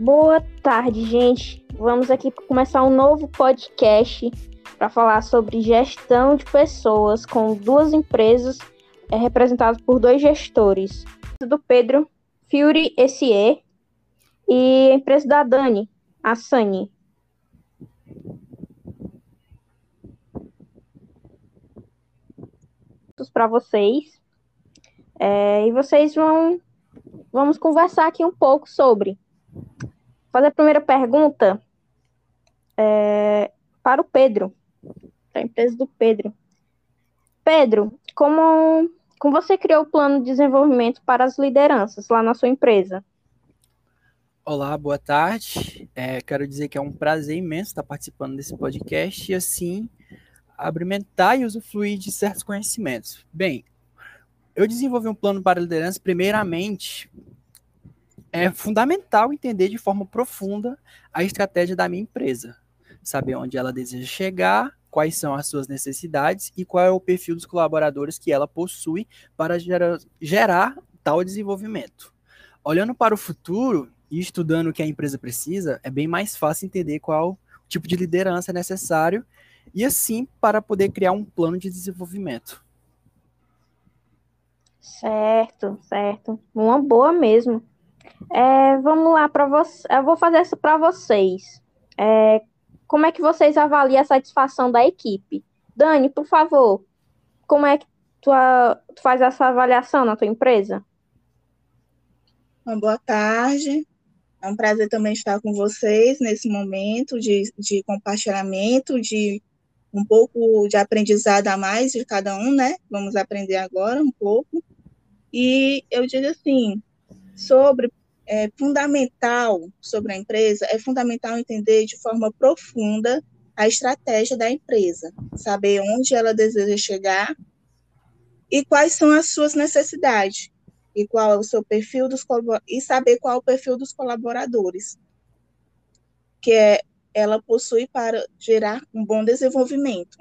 Boa tarde, gente. Vamos aqui começar um novo podcast para falar sobre gestão de pessoas com duas empresas é, representadas por dois gestores. Do Pedro, Fury SE, e a empresa da Dani, a Sani. Para vocês. É, e vocês vão. Vamos conversar aqui um pouco sobre. Fazer a primeira pergunta é, para o Pedro para a empresa do Pedro. Pedro, como, como você criou o plano de desenvolvimento para as lideranças lá na sua empresa? Olá, boa tarde. É, quero dizer que é um prazer imenso estar participando desse podcast e, assim, abrimentar e usufruir de certos conhecimentos. Bem, eu desenvolvi um plano para liderança, primeiramente, é fundamental entender de forma profunda a estratégia da minha empresa, saber onde ela deseja chegar quais são as suas necessidades e qual é o perfil dos colaboradores que ela possui para gerar, gerar tal desenvolvimento. Olhando para o futuro e estudando o que a empresa precisa, é bem mais fácil entender qual tipo de liderança é necessário e assim para poder criar um plano de desenvolvimento. Certo, certo. Uma boa mesmo. É, vamos lá para você. Eu vou fazer isso para vocês. É, como é que vocês avaliam a satisfação da equipe? Dani, por favor, como é que tu, tu faz essa avaliação na tua empresa? Uma boa tarde. É um prazer também estar com vocês nesse momento de, de compartilhamento, de um pouco de aprendizado a mais de cada um, né? Vamos aprender agora um pouco. E eu digo assim, sobre é fundamental sobre a empresa, é fundamental entender de forma profunda a estratégia da empresa, saber onde ela deseja chegar e quais são as suas necessidades e qual é o seu perfil dos e saber qual é o perfil dos colaboradores que é, ela possui para gerar um bom desenvolvimento.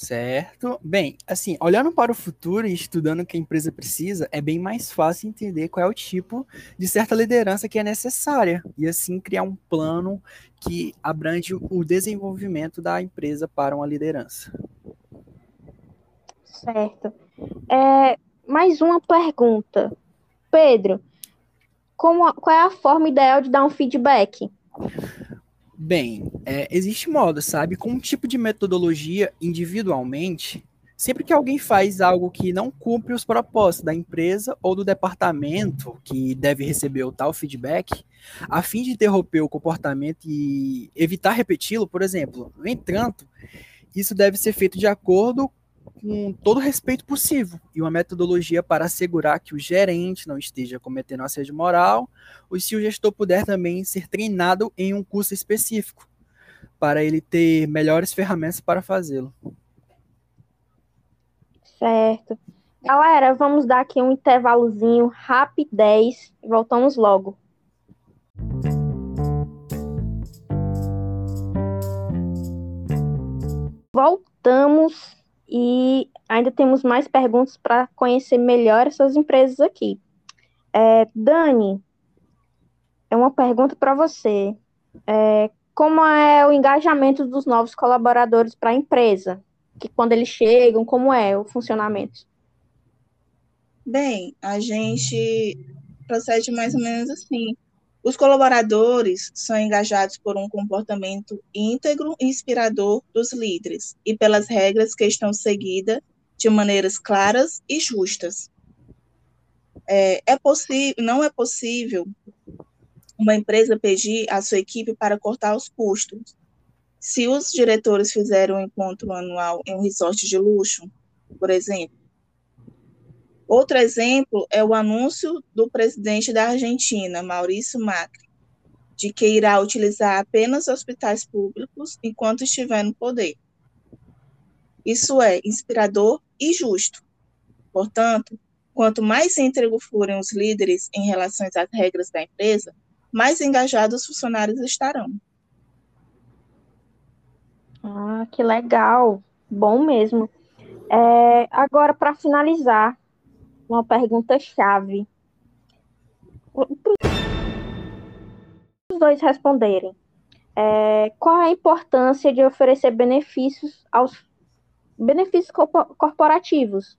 Certo. Bem, assim, olhando para o futuro e estudando o que a empresa precisa, é bem mais fácil entender qual é o tipo de certa liderança que é necessária e assim criar um plano que abrange o desenvolvimento da empresa para uma liderança. Certo. É, mais uma pergunta. Pedro, como, qual é a forma ideal de dar um feedback? Bem, é, existe modo, sabe? Com um tipo de metodologia individualmente, sempre que alguém faz algo que não cumpre os propósitos da empresa ou do departamento que deve receber o tal feedback, a fim de interromper o comportamento e evitar repeti-lo, por exemplo. No entanto, isso deve ser feito de acordo com todo respeito possível e uma metodologia para assegurar que o gerente não esteja cometendo assédio moral, ou se o gestor puder também ser treinado em um curso específico, para ele ter melhores ferramentas para fazê-lo. Certo. Galera, vamos dar aqui um intervalozinho rapidez e voltamos logo. Voltamos e ainda temos mais perguntas para conhecer melhor essas empresas aqui. É, Dani, é uma pergunta para você. É, como é o engajamento dos novos colaboradores para a empresa? Que quando eles chegam, como é o funcionamento? Bem, a gente procede mais ou menos assim. Os colaboradores são engajados por um comportamento íntegro e inspirador dos líderes e pelas regras que estão seguidas de maneiras claras e justas. É, é possível, não é possível uma empresa pedir à sua equipe para cortar os custos. Se os diretores fizerem um encontro anual em um resort de luxo, por exemplo, Outro exemplo é o anúncio do presidente da Argentina, Maurício Macri, de que irá utilizar apenas hospitais públicos enquanto estiver no poder. Isso é inspirador e justo. Portanto, quanto mais íntegro forem os líderes em relação às regras da empresa, mais engajados os funcionários estarão. Ah, que legal! Bom mesmo. É, agora, para finalizar, uma pergunta chave. os dois responderem. É, qual a importância de oferecer benefícios aos benefícios corporativos?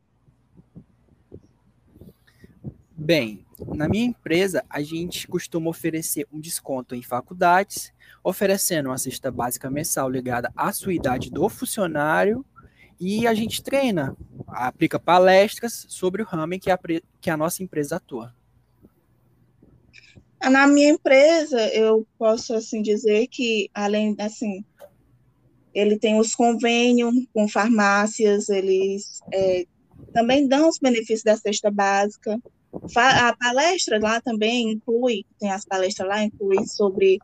Bem, na minha empresa, a gente costuma oferecer um desconto em faculdades, oferecendo uma cesta básica mensal ligada à sua idade do funcionário, e a gente treina, aplica palestras sobre o ramo em que a, que a nossa empresa atua. Na minha empresa, eu posso assim dizer que além assim, ele tem os convênios com farmácias, eles é, também dão os benefícios da cesta básica. A palestra lá também inclui, tem as palestras lá, inclui sobre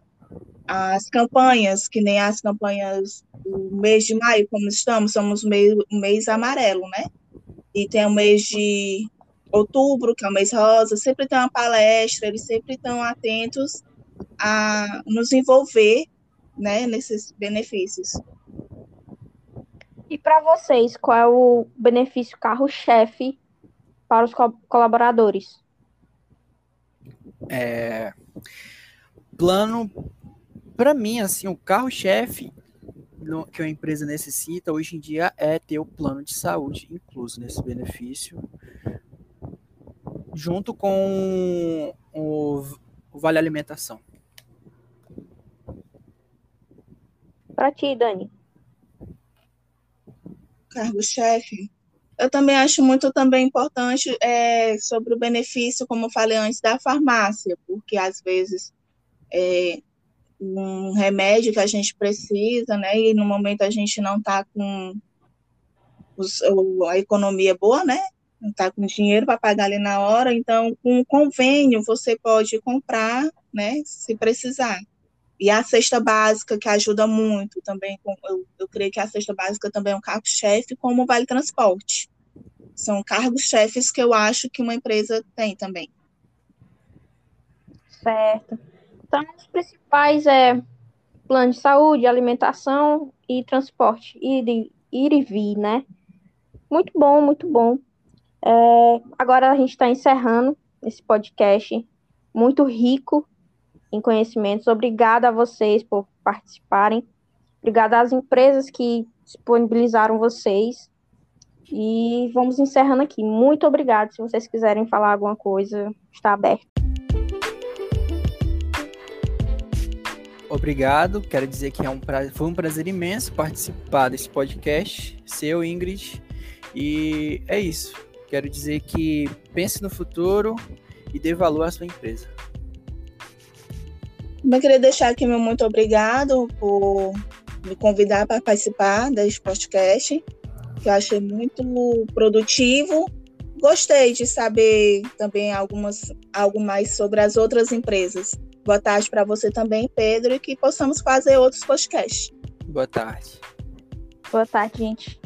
as campanhas, que nem as campanhas do mês de maio, como estamos, somos mês, mês amarelo, né? E tem o mês de outubro, que é o mês rosa, sempre tem uma palestra, eles sempre estão atentos a nos envolver né, nesses benefícios. E para vocês, qual é o benefício carro-chefe para os co colaboradores? É, plano, para mim, assim, o carro-chefe que a empresa necessita hoje em dia é ter o plano de saúde incluso nesse benefício junto com o, o Vale Alimentação. Para ti, Dani. Cargo-chefe. Eu também acho muito também importante é, sobre o benefício, como eu falei antes, da farmácia, porque às vezes é, um remédio que a gente precisa, né, e no momento a gente não está com os, a economia boa, né, não está com dinheiro para pagar ali na hora, então com convênio você pode comprar, né, se precisar. E a cesta básica, que ajuda muito também, eu, eu creio que a cesta básica também é um cargo-chefe, como o Vale Transporte. São cargos-chefes que eu acho que uma empresa tem também. Certo. Então, os principais é plano de saúde, alimentação e transporte, ir, ir e vir, né? Muito bom, muito bom. É, agora a gente está encerrando esse podcast muito rico em conhecimentos. Obrigada a vocês por participarem. Obrigada às empresas que disponibilizaram vocês. E vamos encerrando aqui. Muito obrigada. Se vocês quiserem falar alguma coisa, está aberto. Obrigado. Quero dizer que é um prazer, foi um prazer imenso participar desse podcast, seu Ingrid. E é isso. Quero dizer que pense no futuro e dê valor à sua empresa. Eu queria deixar aqui meu muito obrigado por me convidar para participar desse podcast, que eu achei muito produtivo. Gostei de saber também algumas, algo mais sobre as outras empresas. Boa tarde para você também, Pedro, e que possamos fazer outros podcasts. Boa tarde. Boa tarde, gente.